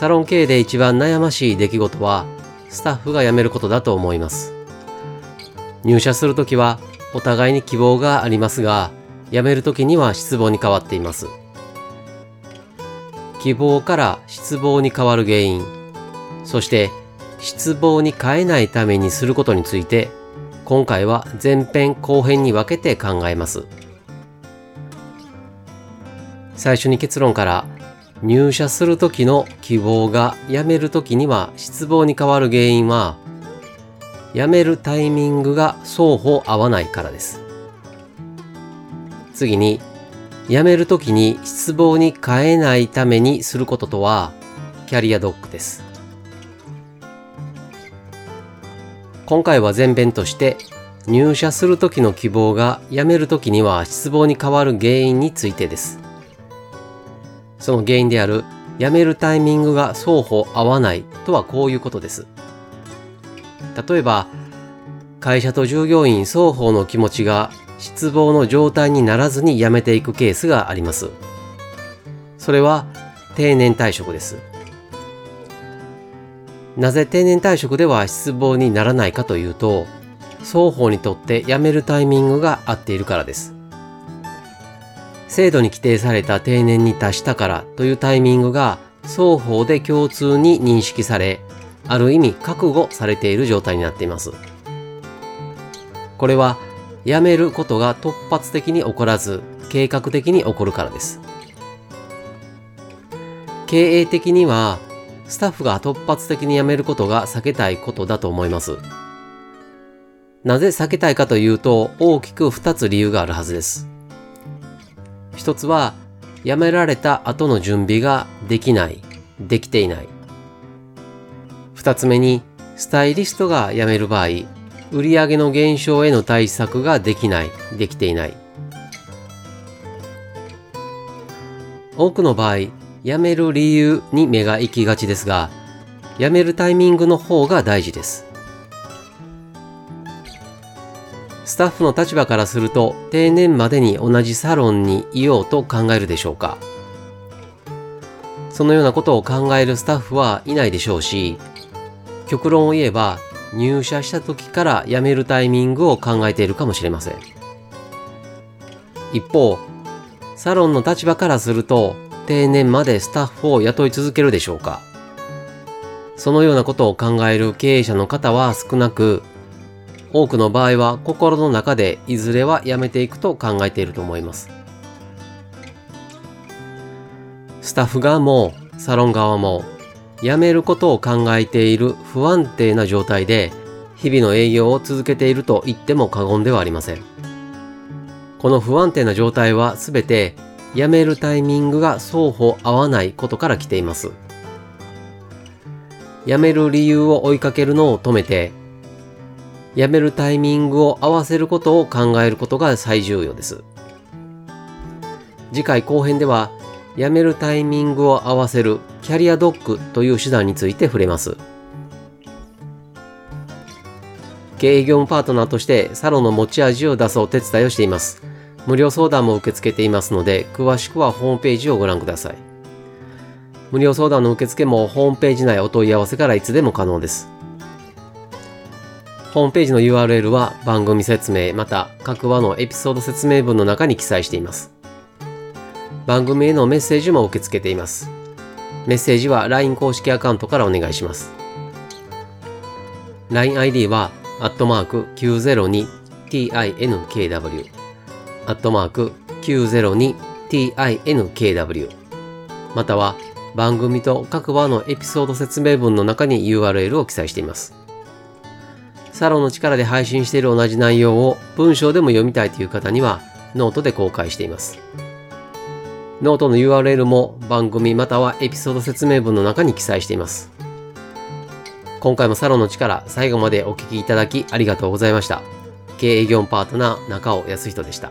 サロン経営で一番悩ましい出来事はスタッフが辞めることだと思います。入社するときはお互いに希望がありますが辞めるときには失望に変わっています。希望から失望に変わる原因そして失望に変えないためにすることについて今回は前編後編に分けて考えます。最初に結論から入社する時の希望が辞める時には失望に変わる原因は辞めるタイミングが双方合わないからです。次に辞める時に失望に変えないためにすることとはキャリアドッグです。今回は前編として入社する時の希望が辞める時には失望に変わる原因についてです。その原因である辞めるタイミングが双方合わないとはこういうことです。例えば、会社と従業員双方の気持ちが失望の状態にならずに辞めていくケースがあります。それは定年退職です。なぜ定年退職では失望にならないかというと、双方にとって辞めるタイミングが合っているからです。制度に規定された定年に達したからというタイミングが双方で共通に認識され、ある意味覚悟されている状態になっています。これは辞めることが突発的に起こらず計画的に起こるからです。経営的にはスタッフが突発的に辞めることが避けたいことだと思います。なぜ避けたいかというと大きく2つ理由があるはずです。一つは、辞められた後の準備ができない、できていない。二つ目に、スタイリストが辞める場合、売上の減少への対策ができない、できていない。多くの場合、辞める理由に目が行きがちですが、辞めるタイミングの方が大事です。スタッフの立場からすると定年までに同じサロンにいようと考えるでしょうか。そのようなことを考えるスタッフはいないでしょうし極論を言えば入社した時から辞めるタイミングを考えているかもしれません。一方サロンの立場からすると定年までスタッフを雇い続けるでしょうか。そのようなことを考える経営者の方は少なく多くの場合は心の中でいずれはやめていくと考えていると思います。スタッフ側もサロン側も辞めることを考えている不安定な状態で日々の営業を続けていると言っても過言ではありません。この不安定な状態はすべて辞めるタイミングが双方合わないことから来ています。辞める理由を追いかけるのを止めて辞めるタイミングを合わせることを考えることが最重要です。次回後編では、辞めるタイミングを合わせるキャリアドッグという手段について触れます。経営業務パートナーとしてサロンの持ち味を出すお手伝いをしています。無料相談も受け付けていますので、詳しくはホームページをご覧ください。無料相談の受付もホームページ内お問い合わせからいつでも可能です。ホームページの URL は番組説明また各話のエピソード説明文の中に記載しています。番組へのメッセージも受け付けています。メッセージは LINE 公式アカウントからお願いします。LINEID は、アットマーク 902tinkw、アットマーク 902tinkw、または番組と各話のエピソード説明文の中に URL を記載しています。サロンの力で配信している同じ内容を文章でも読みたいという方にはノートで公開しています。ノートの URL も番組またはエピソード説明文の中に記載しています。今回もサロンの力最後までお聞きいただきありがとうございました。経営業務パートナー中尾康人でした。